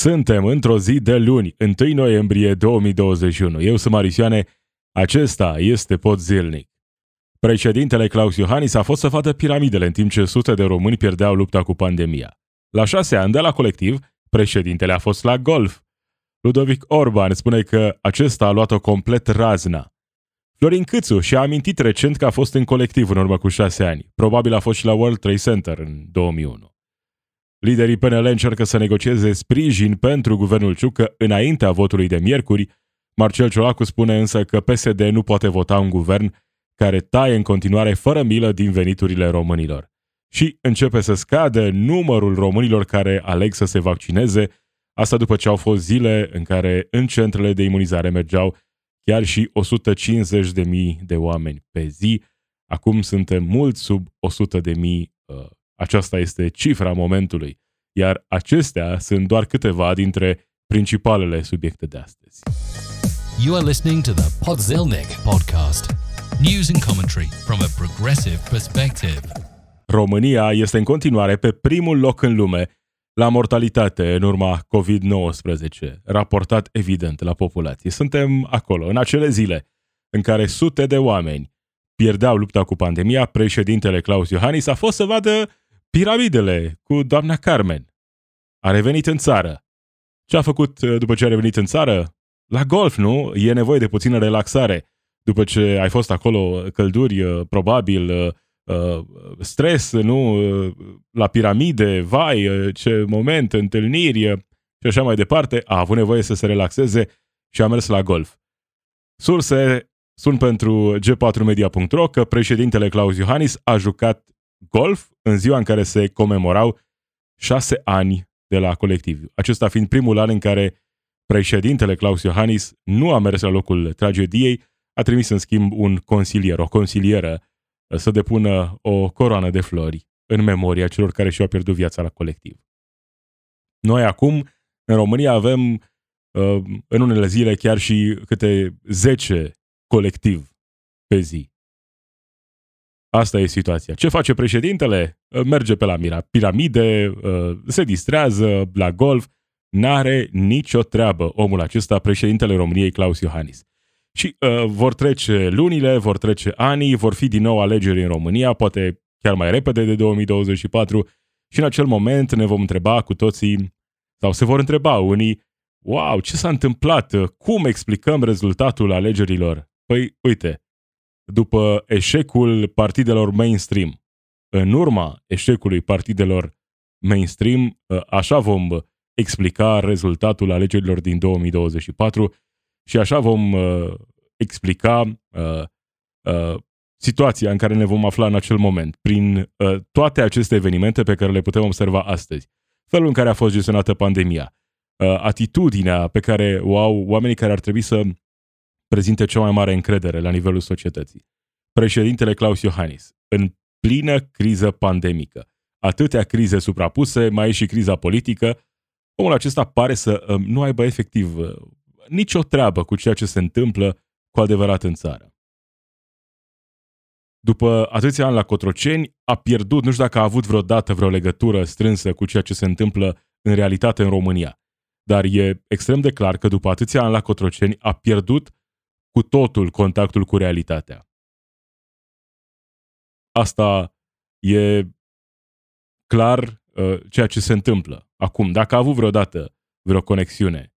Suntem într-o zi de luni, 1 noiembrie 2021. Eu sunt Marisioane, acesta este Pod Zilnic. Președintele Claus Iohannis a fost să facă piramidele în timp ce sute de români pierdeau lupta cu pandemia. La șase ani de la colectiv, președintele a fost la golf. Ludovic Orban spune că acesta a luat-o complet razna. Florin Câțu și-a amintit recent că a fost în colectiv în urmă cu șase ani. Probabil a fost și la World Trade Center în 2001. Liderii PNL încearcă să negocieze sprijin pentru guvernul Ciucă înaintea votului de miercuri. Marcel Ciolacu spune însă că PSD nu poate vota un guvern care taie în continuare fără milă din veniturile românilor. Și începe să scadă numărul românilor care aleg să se vaccineze, asta după ce au fost zile în care în centrele de imunizare mergeau chiar și 150.000 de oameni pe zi. Acum suntem mult sub 100.000 uh, aceasta este cifra momentului, iar acestea sunt doar câteva dintre principalele subiecte de astăzi. You are listening to the Podzilnic podcast. News and commentary from a progressive perspective. România este în continuare pe primul loc în lume la mortalitate în urma COVID-19, raportat evident la populație. Suntem acolo, în acele zile în care sute de oameni pierdeau lupta cu pandemia, președintele Claus Iohannis a fost să vadă piramidele cu doamna Carmen. A revenit în țară. Ce a făcut uh, după ce a revenit în țară? La golf, nu? E nevoie de puțină relaxare. După ce ai fost acolo, călduri, uh, probabil, uh, stres, nu? La piramide, vai, ce moment, întâlniri și așa mai departe, a avut nevoie să se relaxeze și a mers la golf. Surse sunt pentru g4media.ro că președintele Claus Iohannis a jucat golf în ziua în care se comemorau șase ani de la colectiv. Acesta fiind primul an în care președintele Claus Iohannis nu a mers la locul tragediei, a trimis în schimb un consilier, o consilieră, să depună o coroană de flori în memoria celor care și-au pierdut viața la colectiv. Noi acum, în România, avem uh, în unele zile chiar și câte 10 colectiv pe zi. Asta e situația. Ce face președintele? Uh, merge pe la piramide, uh, se distrează la golf, n-are nicio treabă omul acesta, președintele României Claus Iohannis. Și uh, vor trece lunile, vor trece anii, vor fi din nou alegeri în România, poate chiar mai repede de 2024 și în acel moment ne vom întreba cu toții, sau se vor întreba unii, wow, ce s-a întâmplat? Cum explicăm rezultatul alegerilor? Păi, uite, după eșecul partidelor mainstream. În urma eșecului partidelor mainstream, ă, așa vom explica rezultatul alegerilor din 2024 și așa vom ă, explica uh, uh, situația în care ne vom afla în acel moment, prin uh, toate aceste evenimente pe care le putem observa astăzi. Felul în care a fost gestionată pandemia, uh, atitudinea pe care o au oamenii care ar trebui să prezinte cea mai mare încredere la nivelul societății. Președintele Claus Iohannis, în plină criză pandemică, atâtea crize suprapuse, mai e și criza politică, omul acesta pare să uh, nu aibă efectiv uh, nicio treabă cu ceea ce se întâmplă cu adevărat în țară. După atâția ani la Cotroceni, a pierdut, nu știu dacă a avut vreodată vreo legătură strânsă cu ceea ce se întâmplă în realitate în România. Dar e extrem de clar că după atâția ani la Cotroceni a pierdut cu totul contactul cu realitatea. Asta e clar uh, ceea ce se întâmplă acum. Dacă a avut vreodată vreo conexiune.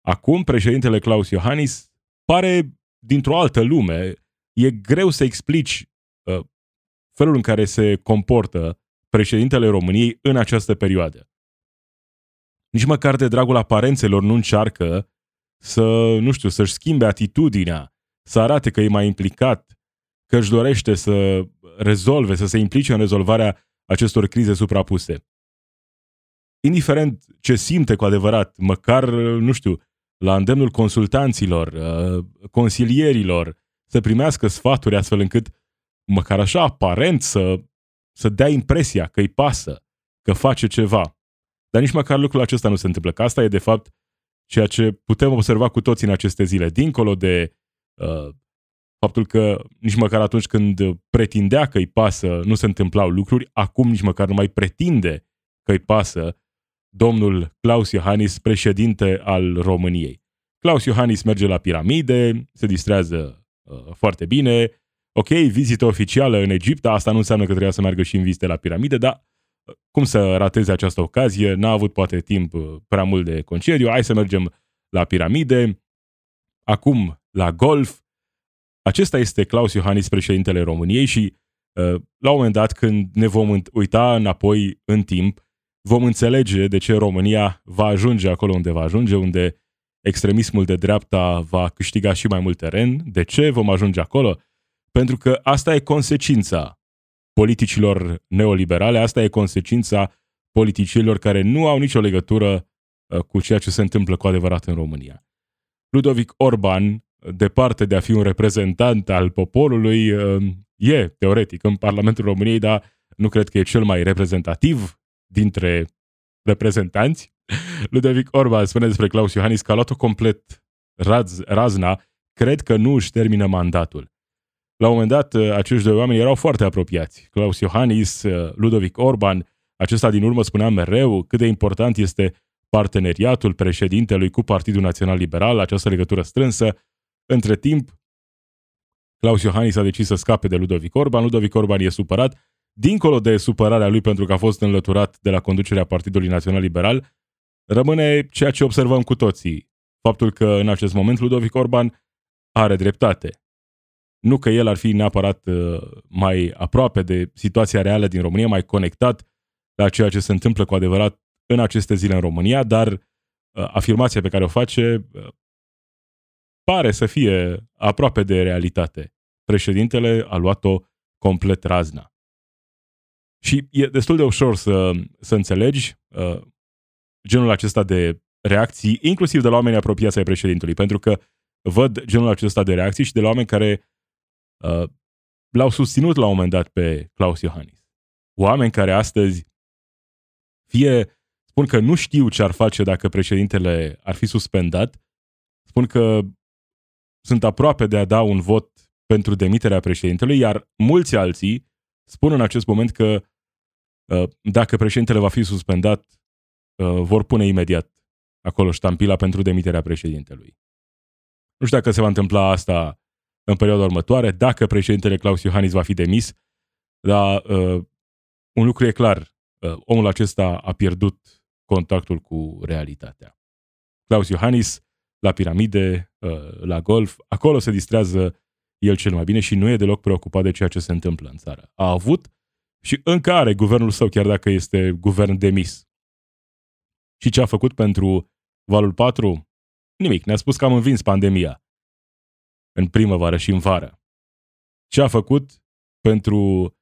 Acum, președintele Claus Iohannis pare dintr-o altă lume. E greu să explici uh, felul în care se comportă președintele României în această perioadă. Nici măcar de dragul aparențelor nu încearcă să, nu știu, să-și schimbe atitudinea, să arate că e mai implicat, că își dorește să rezolve, să se implice în rezolvarea acestor crize suprapuse. Indiferent ce simte cu adevărat, măcar, nu știu, la îndemnul consultanților, uh, consilierilor, să primească sfaturi astfel încât, măcar așa aparent, să, să dea impresia că îi pasă, că face ceva. Dar nici măcar lucrul acesta nu se întâmplă, că asta e, de fapt, ceea ce putem observa cu toții în aceste zile, dincolo de uh, faptul că nici măcar atunci când pretindea că îi pasă, nu se întâmplau lucruri, acum nici măcar nu mai pretinde că îi pasă, domnul Claus Iohannis, președinte al României. Claus Iohannis merge la piramide, se distrează uh, foarte bine. Ok, vizită oficială în Egipt, asta nu înseamnă că trebuia să meargă și în vizite la piramide, dar uh, cum să rateze această ocazie? N-a avut poate timp uh, prea mult de concediu, hai să mergem la piramide. Acum la golf. Acesta este Claus Iohannis, președintele României și uh, la un moment dat, când ne vom uita înapoi în timp, vom înțelege de ce România va ajunge acolo unde va ajunge, unde extremismul de dreapta va câștiga și mai mult teren. De ce vom ajunge acolo? Pentru că asta e consecința politicilor neoliberale, asta e consecința politicilor care nu au nicio legătură uh, cu ceea ce se întâmplă cu adevărat în România. Ludovic Orban, departe de a fi un reprezentant al poporului, uh, e teoretic în Parlamentul României, dar nu cred că e cel mai reprezentativ dintre reprezentanți. Ludovic Orban spune despre Claus Iohannis că a luat-o complet raz, razna, cred că nu își termină mandatul. La un moment dat, uh, acești doi oameni erau foarte apropiați. Claus Iohannis, uh, Ludovic Orban, acesta din urmă spunea mereu cât de important este parteneriatul președintelui cu Partidul Național Liberal, această legătură strânsă. Între timp, Claus Iohannis a decis să scape de Ludovic Orban. Ludovic Orban e supărat dincolo de supărarea lui pentru că a fost înlăturat de la conducerea Partidului Național Liberal, rămâne ceea ce observăm cu toții. Faptul că în acest moment Ludovic Orban are dreptate. Nu că el ar fi neapărat uh, mai aproape de situația reală din România, mai conectat la ceea ce se întâmplă cu adevărat în aceste zile în România, dar uh, afirmația pe care o face uh, pare să fie aproape de realitate. Președintele a luat-o complet razna. Și e destul de ușor să, să înțelegi uh, genul acesta de reacții, inclusiv de la oameni apropiați ai președintului, pentru că văd genul acesta de reacții și de la oameni care uh, l-au susținut la un moment dat pe Claus Iohannis. Oameni care astăzi fie spun că nu știu ce ar face dacă președintele ar fi suspendat, spun că sunt aproape de a da un vot pentru demiterea președintelui, iar mulți alții spun în acest moment că uh, dacă președintele va fi suspendat, uh, vor pune imediat acolo ștampila pentru demiterea președintelui. Nu știu dacă se va întâmpla asta în perioada următoare, dacă președintele Claus Iohannis va fi demis, dar uh, un lucru e clar, omul acesta a pierdut contactul cu realitatea. Claus Iohannis, la piramide, la golf, acolo se distrează el cel mai bine și nu e deloc preocupat de ceea ce se întâmplă în țară. A avut și încă are guvernul său, chiar dacă este guvern demis. Și ce a făcut pentru valul 4? Nimic. Ne-a spus că am învins pandemia în primăvară și în vară. Ce a făcut pentru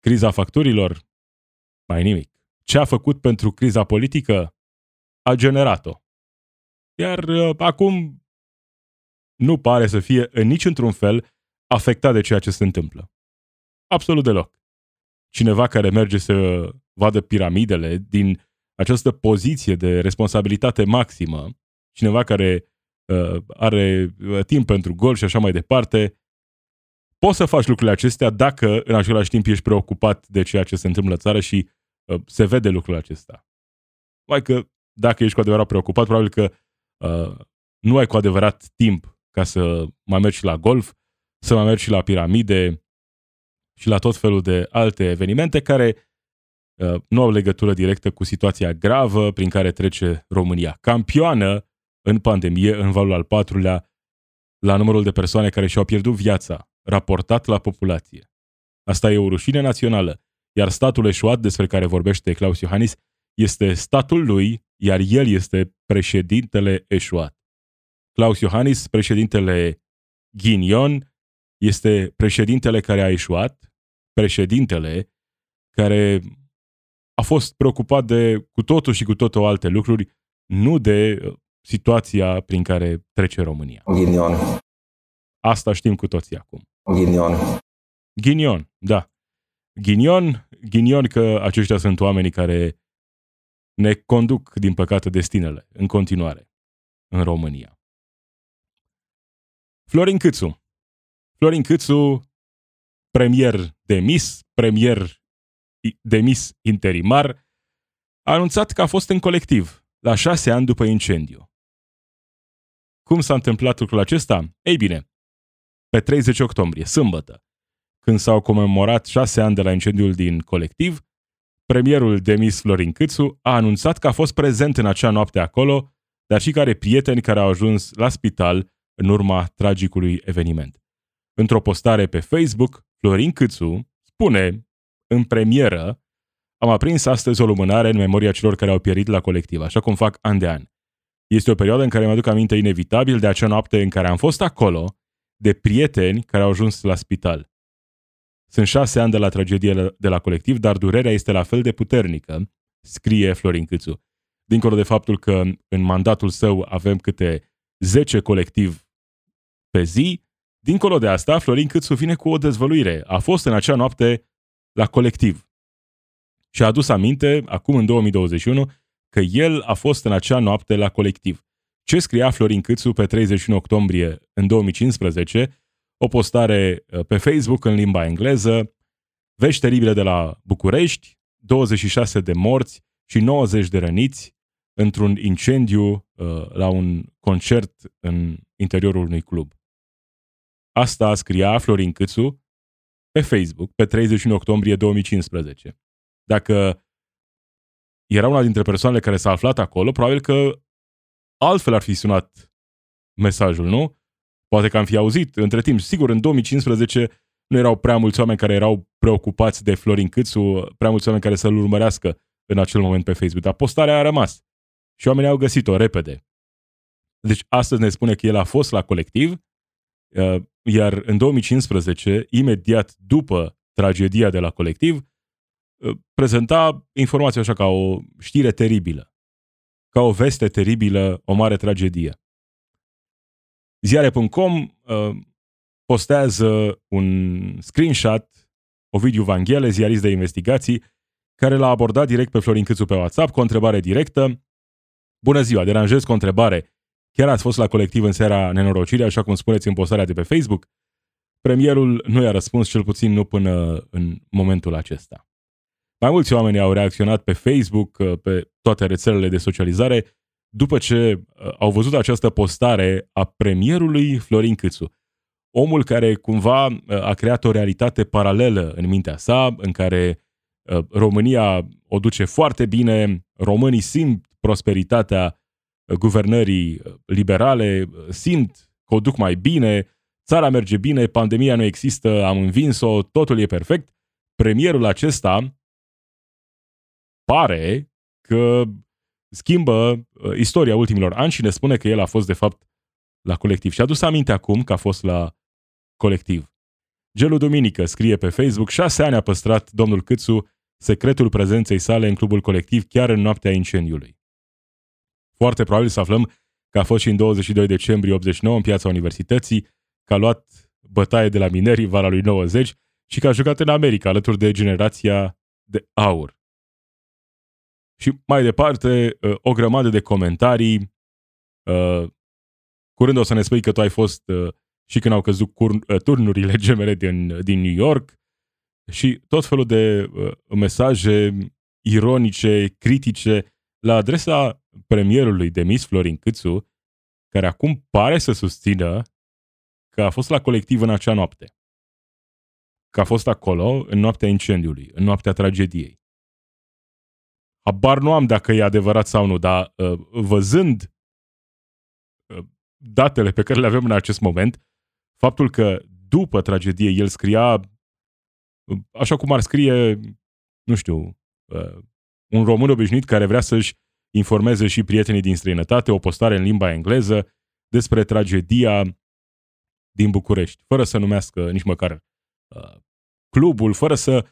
criza facturilor? Mai nimic. Ce a făcut pentru criza politică? A generat-o. Iar uh, acum nu pare să fie în niciun fel afectat de ceea ce se întâmplă. Absolut deloc. Cineva care merge să vadă piramidele din această poziție de responsabilitate maximă, cineva care uh, are uh, timp pentru gol și așa mai departe, poți să faci lucrurile acestea dacă în același timp ești preocupat de ceea ce se întâmplă în țară și uh, se vede lucrul acesta. Mai că dacă ești cu adevărat preocupat, probabil că uh, nu ai cu adevărat timp ca să mai mergi la golf, să mai mergi și la piramide și la tot felul de alte evenimente care uh, nu au legătură directă cu situația gravă prin care trece România. Campioană în pandemie, în valul al patrulea, la numărul de persoane care și-au pierdut viața, raportat la populație. Asta e o rușine națională, iar statul eșuat despre care vorbește Claus Iohannis este statul lui, iar el este președintele eșuat. Claus Iohannis, președintele Ghinion, este președintele care a ieșuat, președintele care a fost preocupat de cu totul și cu totul alte lucruri, nu de uh, situația prin care trece România. Ghinion. Asta știm cu toții acum. Ghinion. Ghinion, da. Ghinion, ghinion că aceștia sunt oamenii care ne conduc, din păcate, destinele în continuare în România. Florin Câțu. Florin Câțu, premier demis, premier demis interimar, a anunțat că a fost în colectiv, la șase ani după incendiu. Cum s-a întâmplat lucrul acesta? Ei bine, pe 30 octombrie, sâmbătă, când s-au comemorat șase ani de la incendiul din colectiv, premierul demis Florin Câțu a anunțat că a fost prezent în acea noapte acolo, dar și care prieteni care au ajuns la spital în urma tragicului eveniment. Într-o postare pe Facebook, Florin Câțu spune, în premieră, am aprins astăzi o lumânare în memoria celor care au pierit la colectiv, așa cum fac an de an. Este o perioadă în care mă aduc aminte inevitabil de acea noapte în care am fost acolo, de prieteni care au ajuns la spital. Sunt șase ani de la tragedie de la colectiv, dar durerea este la fel de puternică, scrie Florin Câțu. Dincolo de faptul că în mandatul său avem câte 10 colectiv pe zi, dincolo de asta, Florin Câțu vine cu o dezvăluire. A fost în acea noapte la colectiv. Și a adus aminte, acum în 2021, că el a fost în acea noapte la colectiv. Ce scria Florin Câțu pe 31 octombrie în 2015, o postare uh, pe Facebook în limba engleză, vești teribile de la București, 26 de morți și 90 de răniți într-un incendiu uh, la un concert în interiorul unui club. Asta scria Florin Câțu pe Facebook pe 31 octombrie 2015. Dacă era una dintre persoanele care s-a aflat acolo, probabil că altfel ar fi sunat mesajul, nu? Poate că am fi auzit între timp. Sigur, în 2015 nu erau prea mulți oameni care erau preocupați de Florin Câțu, prea mulți oameni care să-l urmărească în acel moment pe Facebook, dar postarea a rămas. Și oamenii au găsit-o repede. Deci astăzi ne spune că el a fost la colectiv, uh, iar în 2015, imediat după tragedia de la colectiv, uh, prezenta informația așa ca o știre teribilă, ca o veste teribilă, o mare tragedie. Ziare.com uh, postează un screenshot, Ovidiu Vanghele, ziarist de investigații, care l-a abordat direct pe Florin Câțu pe WhatsApp cu o întrebare directă. Bună ziua, deranjez cu o întrebare. Chiar ați fost la colectiv în seara nenorocirii, așa cum spuneți în postarea de pe Facebook? Premierul nu i-a răspuns, cel puțin nu până în momentul acesta. Mai mulți oameni au reacționat pe Facebook, uh, pe toate rețelele de socializare, după ce uh, au văzut această postare a premierului Florin Câțu. Omul care cumva uh, a creat o realitate paralelă în mintea sa, în care România o duce foarte bine, românii simt prosperitatea guvernării liberale, simt că o duc mai bine, țara merge bine, pandemia nu există, am învins-o, totul e perfect. Premierul acesta pare că schimbă uh, istoria ultimilor ani și ne spune că el a fost de fapt la colectiv. Și a dus aminte acum că a fost la colectiv. Gelu Duminică scrie pe Facebook, șase ani a păstrat domnul Câțu secretul prezenței sale în clubul colectiv chiar în noaptea incendiului. Foarte probabil să aflăm că a fost și în 22 decembrie 89 în piața universității, că a luat bătaie de la minerii vara lui 90 și că a jucat în America alături de generația de aur. Și mai departe, uh, o grămadă de comentarii. Uh, curând o să ne spui că tu ai fost uh, și când au căzut turnurile gemele din, din New York și tot felul de mesaje ironice, critice la adresa premierului demis Florin Câțu, care acum pare să susțină că a fost la colectiv în acea noapte. Că a fost acolo în noaptea incendiului, în noaptea tragediei. Habar nu am dacă e adevărat sau nu, dar uh, văzând uh, datele pe care le avem în acest moment, faptul că după tragedie el scria, uh, așa cum ar scrie, nu știu, un român obișnuit care vrea să-și informeze și prietenii din străinătate, o postare în limba engleză despre tragedia din București, fără să numească nici măcar clubul, fără să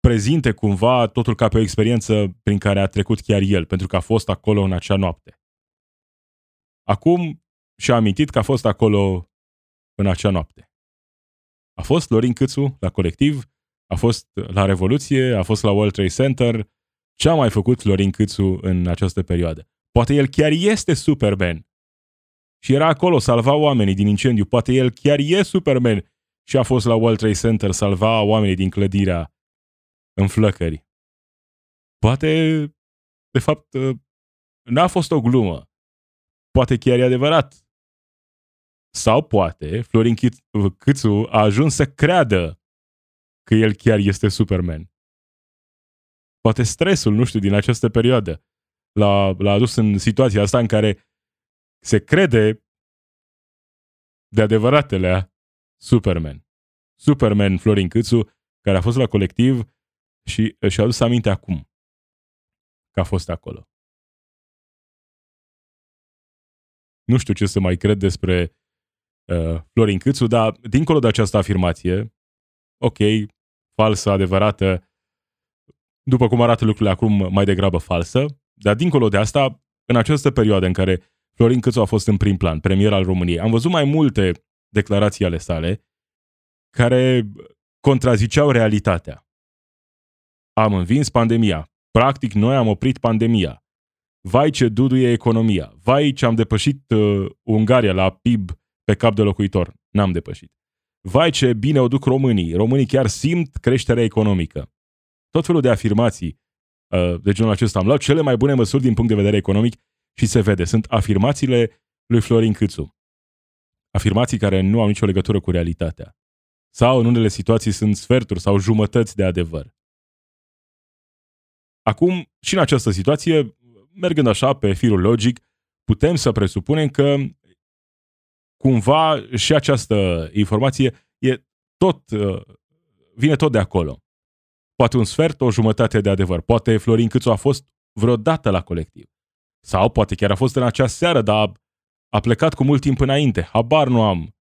prezinte cumva totul ca pe o experiență prin care a trecut chiar el, pentru că a fost acolo în acea noapte. Acum și-a amintit că a fost acolo în acea noapte. A fost Florin Câțu la colectiv, a fost la Revoluție, a fost la World Trade Center. Ce a mai făcut Florin Câțu în această perioadă? Poate el chiar este Superman și era acolo, salva oamenii din incendiu. Poate el chiar e Superman și a fost la World Trade Center, salva oamenii din clădirea în flăcări. Poate de fapt, n-a fost o glumă. Poate chiar e adevărat. Sau poate Florin Câțu a ajuns să creadă că el chiar este Superman. Poate stresul, nu știu, din această perioadă l-a, l-a adus în situația asta în care se crede de adevăratele Superman. Superman Florin Câțu, care a fost la colectiv și și-a adus aminte acum că a fost acolo. Nu știu ce să mai cred despre uh, Florin Câțu, dar dincolo de această afirmație, ok, falsă, adevărată, după cum arată lucrurile acum, mai degrabă falsă, dar dincolo de asta, în această perioadă în care Florin Câțu a fost în prim plan, premier al României, am văzut mai multe declarații ale sale care contraziceau realitatea. Am învins pandemia. Practic, noi am oprit pandemia. Vai ce duduie economia. Vai ce am depășit uh, Ungaria la PIB pe cap de locuitor. N-am depășit. Vai ce bine o duc românii. Românii chiar simt creșterea economică. Tot felul de afirmații uh, de genul acesta. Am luat cele mai bune măsuri din punct de vedere economic și se vede. Sunt afirmațiile lui Florin Câțu. Afirmații care nu au nicio legătură cu realitatea. Sau în unele situații sunt sferturi sau jumătăți de adevăr. Acum, și în această situație, mergând așa pe firul logic, putem să presupunem că cumva și această informație e tot, uh, vine tot de acolo. Poate un sfert, o jumătate de adevăr. Poate Florin Câțu a fost vreodată la colectiv. Sau poate chiar a fost în acea seară, dar a plecat cu mult timp înainte. Habar nu am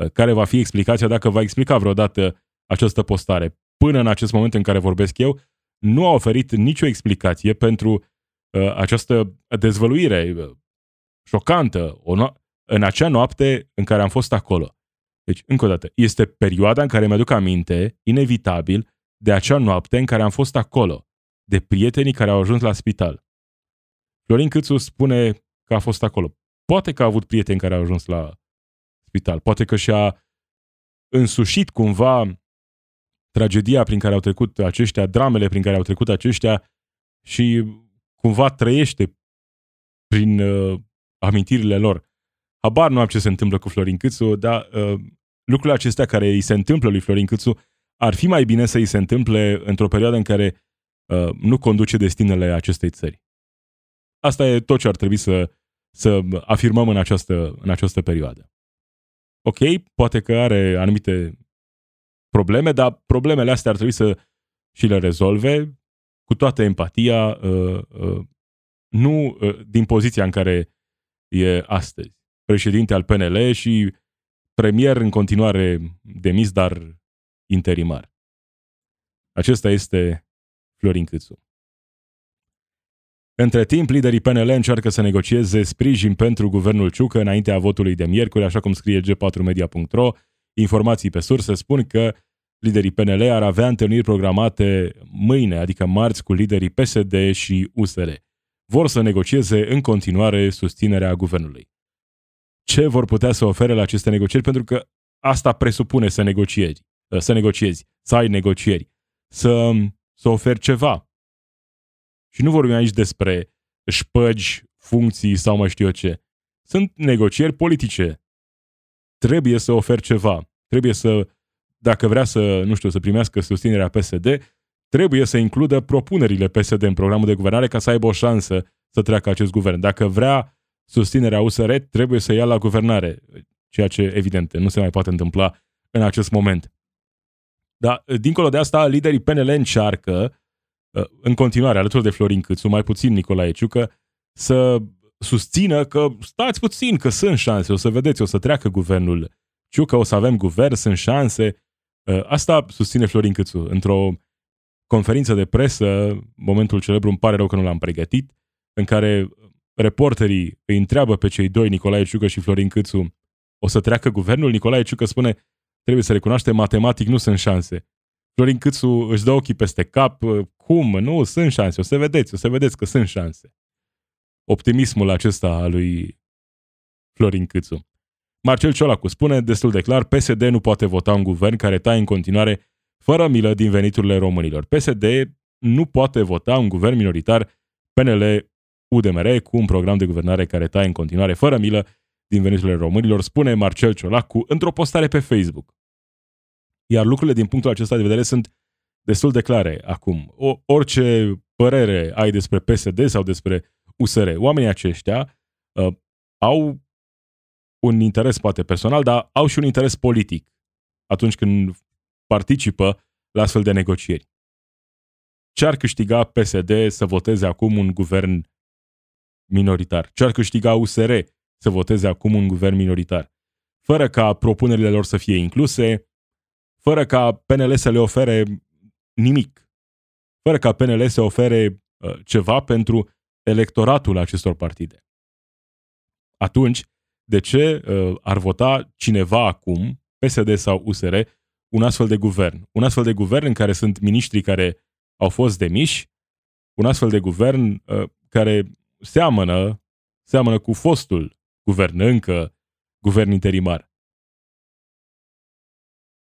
uh, care va fi explicația dacă va explica vreodată această postare. Până în acest moment în care vorbesc eu, nu a oferit nicio explicație pentru uh, această dezvăluire uh, șocantă o no- în acea noapte în care am fost acolo. Deci, încă o dată, este perioada în care mi-aduc aminte, inevitabil, de acea noapte în care am fost acolo, de prietenii care au ajuns la spital. Florin Câțu spune că a fost acolo. Poate că a avut prieteni care au ajuns la spital, poate că și-a însușit cumva tragedia prin care au trecut aceștia, dramele prin care au trecut aceștia și cumva trăiește prin uh, amintirile lor. Habar nu am ce se întâmplă cu Florin Câțu, dar uh, lucrurile acestea care îi se întâmplă lui Florin Câțu ar fi mai bine să îi se întâmple într-o perioadă în care uh, nu conduce destinele acestei țări. Asta e tot ce ar trebui să, să afirmăm în această, în această perioadă. Ok, poate că are anumite probleme, dar problemele astea ar trebui să și le rezolve cu toată empatia, uh, uh, nu uh, din poziția în care e astăzi. Președinte al PNL și premier în continuare demis, dar interimar. Acesta este Florin Câțu. Între timp, liderii PNL încearcă să negocieze sprijin pentru guvernul Ciucă înaintea votului de miercuri, așa cum scrie g4media.ro. Informații pe surse spun că liderii PNL ar avea întâlniri programate mâine, adică marți, cu liderii PSD și USR. Vor să negocieze în continuare susținerea guvernului. Ce vor putea să ofere la aceste negocieri? Pentru că asta presupune să negociezi, să negociezi, să ai negocieri, să, să oferi ceva. Și nu vorbim aici despre șpăgi, funcții sau mai știu eu ce. Sunt negocieri politice. Trebuie să oferi ceva. Trebuie să dacă vrea să, nu știu, să primească susținerea PSD, trebuie să includă propunerile PSD în programul de guvernare ca să aibă o șansă să treacă acest guvern. Dacă vrea susținerea USR, trebuie să ia la guvernare, ceea ce, evident, nu se mai poate întâmpla în acest moment. Dar, dincolo de asta, liderii PNL încearcă, în continuare, alături de Florin Câțu, mai puțin Nicolae Ciucă, să susțină că stați puțin, că sunt șanse, o să vedeți, o să treacă guvernul Ciucă, o să avem guvern, sunt șanse, Uh, asta susține Florin Câțu într-o conferință de presă, momentul celebru, îmi pare rău că nu l-am pregătit, în care reporterii îi întreabă pe cei doi, Nicolae Ciucă și Florin Câțu, o să treacă guvernul? Nicolae Ciucă spune, trebuie să recunoaștem, matematic nu sunt șanse. Florin Câțu își dă ochii peste cap, uh, cum? Nu, sunt șanse, o să vedeți, o să vedeți că sunt șanse. Optimismul acesta al lui Florin Câțu. Marcel Ciolacu spune destul de clar, PSD nu poate vota un guvern care taie în continuare fără milă din veniturile românilor. PSD nu poate vota un guvern minoritar PNL UDMR cu un program de guvernare care taie în continuare fără milă din veniturile românilor, spune Marcel Ciolacu într-o postare pe Facebook. Iar lucrurile din punctul acesta de vedere sunt destul de clare acum. O, orice părere ai despre PSD sau despre USR, oamenii aceștia uh, au un interes poate personal, dar au și un interes politic atunci când participă la astfel de negocieri. Ce ar câștiga PSD să voteze acum un guvern minoritar? Ce ar câștiga USR să voteze acum un guvern minoritar? Fără ca propunerile lor să fie incluse, fără ca PNL să le ofere nimic, fără ca PNL să ofere uh, ceva pentru electoratul acestor partide. Atunci, de ce uh, ar vota cineva acum, PSD sau USR, un astfel de guvern? Un astfel de guvern în care sunt miniștri care au fost demiși, un astfel de guvern uh, care seamănă, seamănă cu fostul guvern, încă guvern interimar.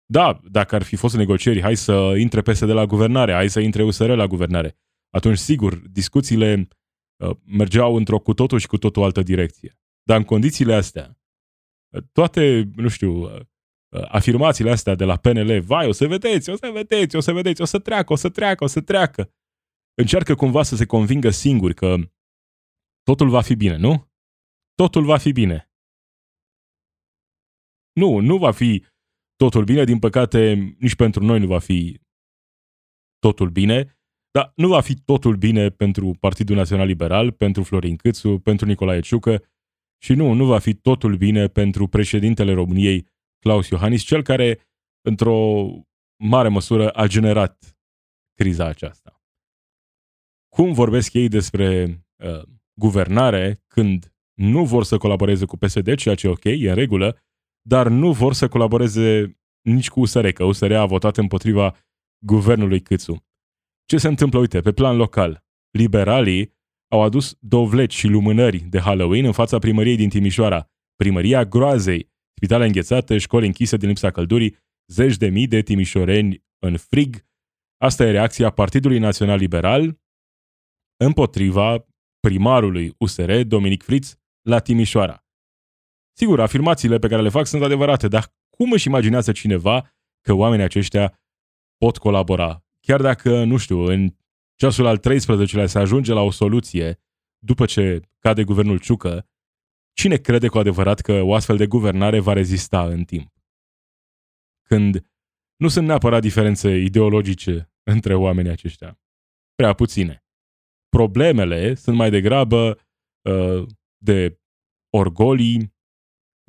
Da, dacă ar fi fost negocieri, hai să intre PSD la guvernare, hai să intre USR la guvernare. Atunci, sigur, discuțiile uh, mergeau într-o cu totul și cu totul altă direcție. Dar în condițiile astea, uh, toate, nu știu, uh, uh, afirmațiile astea de la PNL, vai, o să vedeți, o să vedeți, o să vedeți, o să treacă, o să treacă, o să treacă, încearcă cumva să se convingă singuri că totul va fi bine, nu? Totul va fi bine. Nu, nu va fi totul bine, din păcate nici pentru noi nu va fi totul bine, dar nu va fi totul bine pentru Partidul Național Liberal, pentru Florin Câțu, pentru Nicolae Ciucă și nu, nu va fi totul bine pentru președintele României, Claus Iohannis, cel care, într-o mare măsură, a generat criza aceasta. Cum vorbesc ei despre uh, guvernare când nu vor să colaboreze cu PSD, ceea ce e ok, e în regulă, dar nu vor să colaboreze nici cu USR, că USR a votat împotriva guvernului Câțu. Ce se întâmplă? Uite, pe plan local, liberalii au adus dovleci și lumânări de Halloween în fața primăriei din Timișoara, primăria groazei, spitale înghețate, școli închise din lipsa căldurii, zeci de mii de timișoreni în frig. Asta e reacția Partidului Național Liberal împotriva primarului USR, Dominic Fritz, la Timișoara. Sigur, afirmațiile pe care le fac sunt adevărate, dar cum își imaginează cineva că oamenii aceștia pot colabora? Chiar dacă, nu știu, în ceasul al 13-lea se ajunge la o soluție după ce cade guvernul Ciucă, cine crede cu adevărat că o astfel de guvernare va rezista în timp? Când nu sunt neapărat diferențe ideologice între oamenii aceștia. Prea puține. Problemele sunt mai degrabă uh, de orgolii,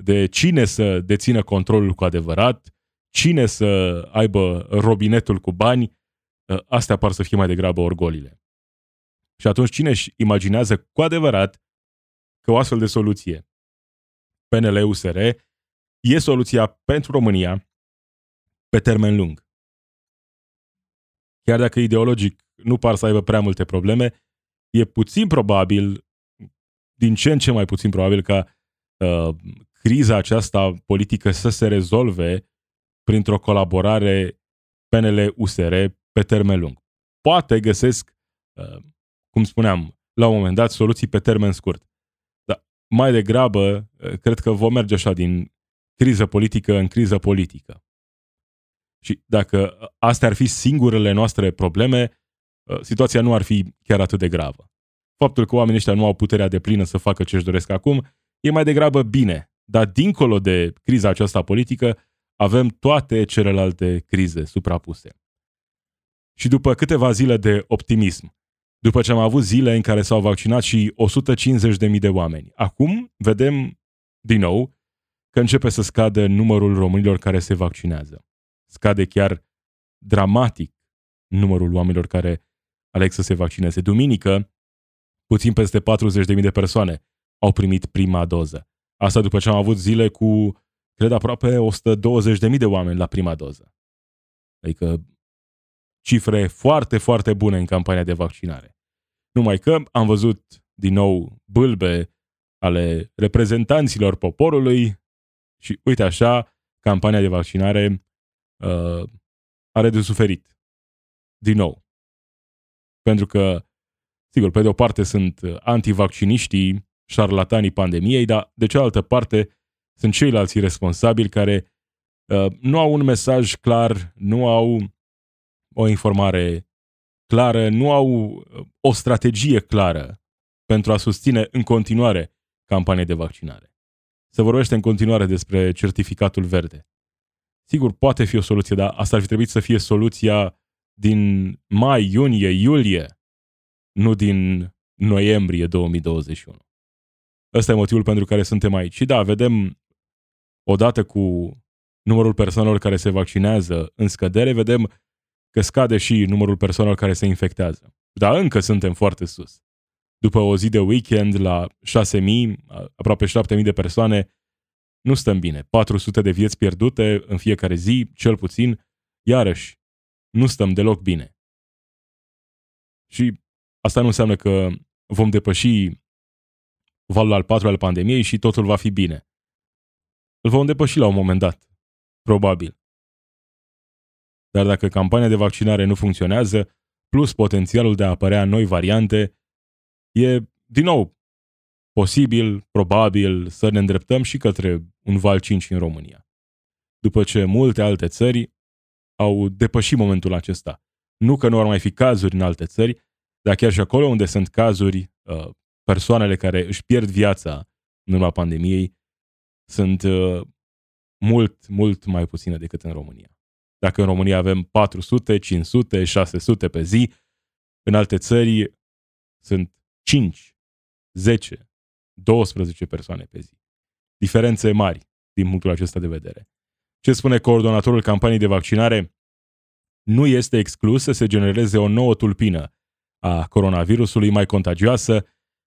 de cine să dețină controlul cu adevărat, cine să aibă robinetul cu bani, ă, astea par să fie mai degrabă orgolile. Și atunci cine își imaginează cu adevărat că o astfel de soluție PNL-USR e soluția pentru România pe termen lung. Chiar dacă ideologic nu par să aibă prea multe probleme, e puțin probabil, din ce în ce mai puțin probabil ca uh, criza aceasta politică să se rezolve printr-o colaborare PNL-USR pe termen lung. Poate găsesc, uh, cum spuneam, la un moment dat soluții pe termen scurt. Dar mai degrabă, uh, cred că vom merge așa din criză politică în criză politică. Și dacă astea ar fi singurele noastre probleme, uh, situația nu ar fi chiar atât de gravă. Faptul că oamenii ăștia nu au puterea de plină să facă ce își doresc acum, e mai degrabă bine dar dincolo de criza aceasta politică, avem toate celelalte crize suprapuse. Și după câteva zile de optimism, după ce am avut zile în care s-au vaccinat și 150.000 de oameni, acum vedem din nou că începe să scadă numărul românilor care se vaccinează. Scade chiar dramatic numărul oamenilor care aleg să se vaccineze. Duminică, puțin peste 40.000 de persoane au primit prima doză. Asta după ce am avut zile cu, cred, aproape 120.000 de oameni la prima doză. Adică cifre foarte, foarte bune în campania de vaccinare. Numai că am văzut din nou bâlbe ale reprezentanților poporului și uite așa, campania de vaccinare uh, are de suferit. Din nou. Pentru că Sigur, pe de o parte sunt antivacciniștii, șarlatanii pandemiei, dar de cealaltă parte sunt ceilalți responsabili care uh, nu au un mesaj clar, nu au o informare clară, nu au uh, o strategie clară pentru a susține în continuare campania de vaccinare. Se vorbește în continuare despre certificatul verde. Sigur, poate fi o soluție, dar asta ar fi trebuit să fie soluția din mai, iunie, iulie, nu din noiembrie 2021. Ăsta e motivul pentru care suntem aici. Și da, vedem odată cu numărul persoanelor care se vaccinează în scădere, vedem că scade și numărul persoanelor care se infectează. Dar încă suntem foarte sus. După o zi de weekend la 6.000, aproape 7.000 de persoane, nu stăm bine. 400 de vieți pierdute în fiecare zi, cel puțin, iarăși, nu stăm deloc bine. Și asta nu înseamnă că vom depăși valul al patrulea al pandemiei și totul va fi bine. Îl vom depăși la un moment dat. Probabil. Dar dacă campania de vaccinare nu funcționează, plus potențialul de a apărea noi variante, e, din nou, posibil, probabil, să ne îndreptăm și către un val 5 în România. După ce multe alte țări au depășit momentul acesta. Nu că nu ar mai fi cazuri în alte țări, dar chiar și acolo unde sunt cazuri, uh, persoanele care își pierd viața în urma pandemiei sunt uh, mult, mult mai puține decât în România. Dacă în România avem 400, 500, 600 pe zi, în alte țări sunt 5, 10, 12 persoane pe zi. Diferențe mari din punctul acesta de vedere. Ce spune coordonatorul campaniei de vaccinare? Nu este exclus să se genereze o nouă tulpină a coronavirusului mai contagioasă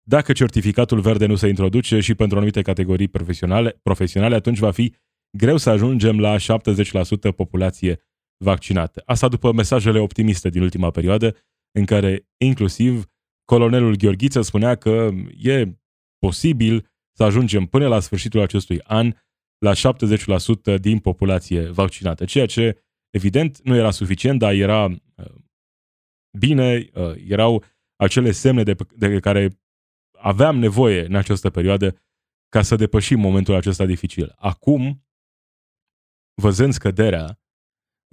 dacă certificatul verde nu se introduce și pentru anumite categorii profesionale, profesionale atunci va fi greu să ajungem la 70% populație vaccinată. Asta după mesajele optimiste din ultima perioadă, în care inclusiv colonelul Gheorghiță spunea că e posibil să ajungem până la sfârșitul acestui an la 70% din populație vaccinată, ceea ce evident nu era suficient, dar era uh, bine, uh, erau acele semne de, de care aveam nevoie în această perioadă ca să depășim momentul acesta dificil. Acum, văzând scăderea,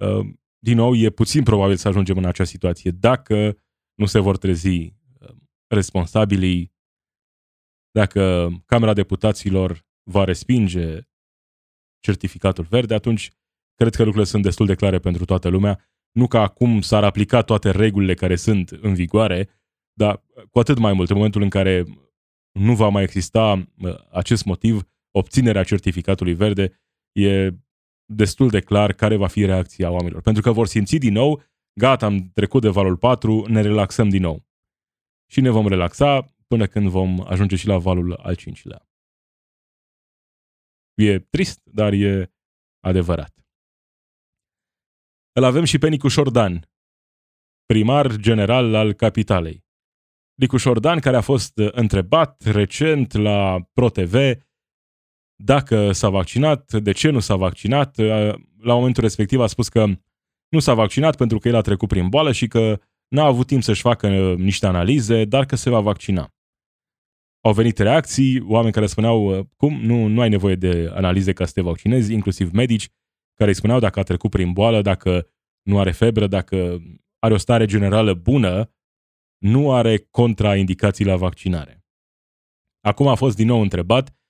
uh, din nou, e puțin probabil să ajungem în acea situație dacă nu se vor trezi uh, responsabilii, dacă Camera Deputaților va respinge certificatul verde, atunci cred că lucrurile sunt destul de clare pentru toată lumea. Nu că acum s-ar aplica toate regulile care sunt în vigoare, dar cu atât mai mult, în momentul în care nu va mai exista acest motiv, obținerea certificatului verde, e destul de clar care va fi reacția oamenilor. Pentru că vor simți din nou, gata, am trecut de valul 4, ne relaxăm din nou. Și ne vom relaxa până când vom ajunge și la valul al 5-lea. E trist, dar e adevărat. Îl avem și pe Nicu Șordan, primar general al capitalei. Nicu Șordan, care a fost uh, întrebat recent la ProTV dacă s-a vaccinat, de ce nu s-a vaccinat. Uh, la momentul respectiv a spus că nu s-a vaccinat pentru că el a trecut prin boală și că n-a avut timp să-și facă uh, niște analize, dar că se va vaccina. Au venit reacții, oameni care spuneau, cum, nu, nu ai nevoie de analize ca să te vaccinezi, inclusiv medici, care îi spuneau dacă a trecut prin boală, dacă nu are febră, dacă are o stare generală bună, nu are contraindicații la vaccinare. Acum a fost din nou întrebat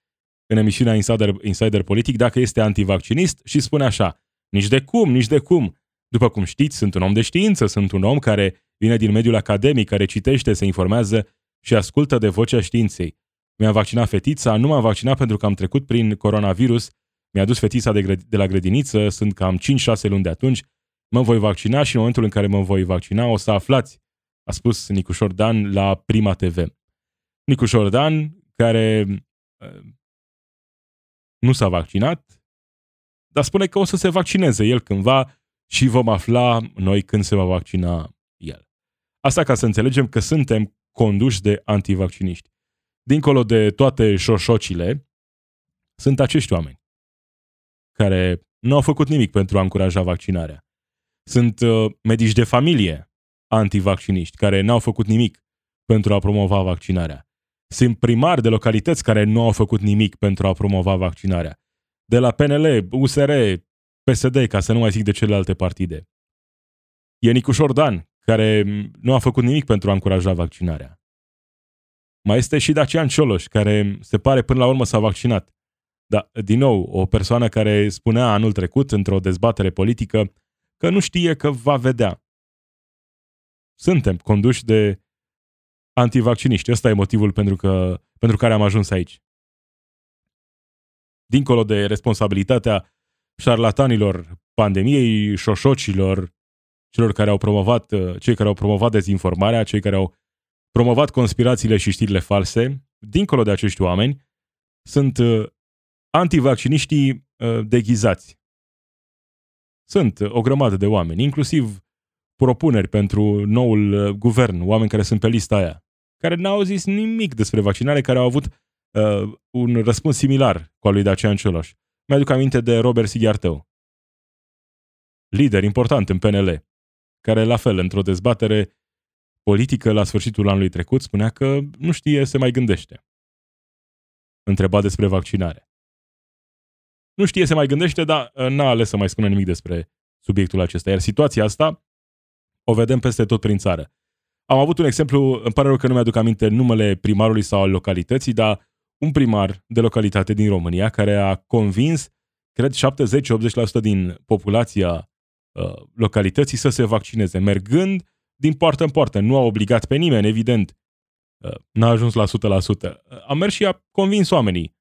în emisiunea Insider, Insider Politic dacă este antivaccinist și spune așa, nici de cum, nici de cum. După cum știți, sunt un om de știință, sunt un om care vine din mediul academic, care citește, se informează și ascultă de vocea științei. Mi-am vaccinat fetița, nu m-am vaccinat pentru că am trecut prin coronavirus, mi-a dus fetița de, de la grădiniță, sunt cam 5-6 luni de atunci, mă voi vaccina și în momentul în care mă voi vaccina o să aflați a spus Nicu Șordan la Prima TV. Nicu Șordan, care uh, nu s-a vaccinat, dar spune că o să se vaccineze el cândva și vom afla noi când se va vaccina el. Asta ca să înțelegem că suntem conduși de antivacciniști. Dincolo de toate șoșocile, sunt acești oameni care nu au făcut nimic pentru a încuraja vaccinarea. Sunt uh, medici de familie antivacciniști care n-au făcut nimic pentru a promova vaccinarea. Sunt primari de localități care nu au făcut nimic pentru a promova vaccinarea. De la PNL, USR, PSD, ca să nu mai zic de celelalte partide. E Nicușor Dan, care nu a făcut nimic pentru a încuraja vaccinarea. Mai este și Dacian Cioloș, care se pare până la urmă s-a vaccinat. Dar, din nou, o persoană care spunea anul trecut, într-o dezbatere politică, că nu știe că va vedea. Suntem conduși de antivacciniști. Ăsta e motivul pentru, că, pentru care am ajuns aici. Dincolo de responsabilitatea șarlatanilor pandemiei, șoșocilor, celor care au promovat, cei care au promovat dezinformarea, cei care au promovat conspirațiile și știrile false, dincolo de acești oameni, sunt uh, antivacciniștii uh, deghizați. Sunt o grămadă de oameni, inclusiv propuneri pentru noul uh, guvern, oameni care sunt pe lista aia, care n-au zis nimic despre vaccinare, care au avut uh, un răspuns similar cu al lui Dacian Cioloș. Mi-aduc aminte de Robert Sighiartău, lider important în PNL, care la fel, într-o dezbatere politică la sfârșitul anului trecut, spunea că nu știe, se mai gândește. Întreba despre vaccinare. Nu știe, se mai gândește, dar uh, n-a ales să mai spună nimic despre subiectul acesta. Iar situația asta o vedem peste tot prin țară. Am avut un exemplu, îmi pare rău că nu mi-aduc aminte numele primarului sau al localității, dar un primar de localitate din România care a convins, cred, 70-80% din populația uh, localității să se vaccineze, mergând din poartă în poartă. Nu a obligat pe nimeni, evident. Uh, n-a ajuns la 100%. Uh, a mers și a convins oamenii,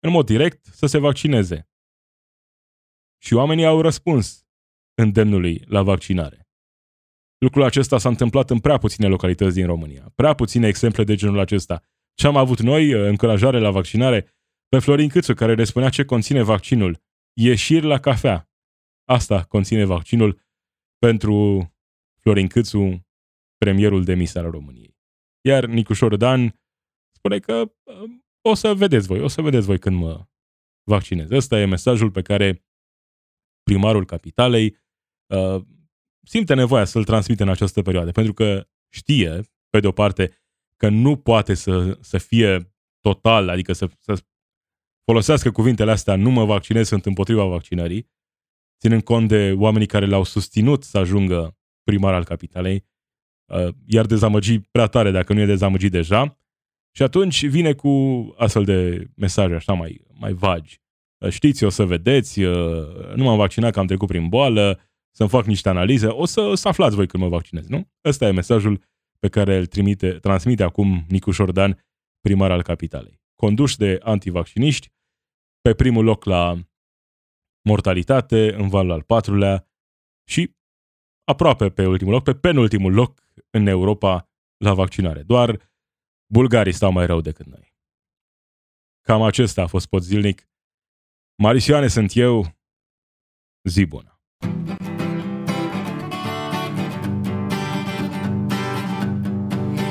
în mod direct, să se vaccineze. Și oamenii au răspuns îndemnului la vaccinare. Lucrul acesta s-a întâmplat în prea puține localități din România. Prea puține exemple de genul acesta. Ce am avut noi, uh, încurajare la vaccinare, pe Florin Câțu, care ne spunea ce conține vaccinul. Ieșiri la cafea. Asta conține vaccinul pentru Florin Câțu, premierul demis al României. Iar Nicușor Dan spune că uh, o să vedeți voi, o să vedeți voi când mă vaccinez. Ăsta e mesajul pe care primarul capitalei uh, simte nevoia să-l transmite în această perioadă, pentru că știe, pe de o parte, că nu poate să, să fie total, adică să, să folosească cuvintele astea, nu mă vaccinez, sunt împotriva vaccinării, ținând cont de oamenii care l-au susținut să ajungă primar al capitalei, uh, iar dezamăgi prea tare dacă nu e dezamăgit deja. Și atunci vine cu astfel de mesaje așa mai, mai vagi. Uh, știți, o să vedeți, uh, nu m-am vaccinat că am trecut prin boală, să-mi fac niște analize, o să, să aflați voi când mă vaccinez, nu? Ăsta e mesajul pe care îl trimite, transmite acum Nicu Șordan, primar al capitalei. Conduși de antivacciniști, pe primul loc la mortalitate, în valul al patrulea și aproape pe ultimul loc, pe penultimul loc în Europa la vaccinare. Doar bulgarii stau mai rău decât noi. Cam acesta a fost pot zilnic. Marisioane sunt eu. Zi bună!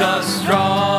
us strong.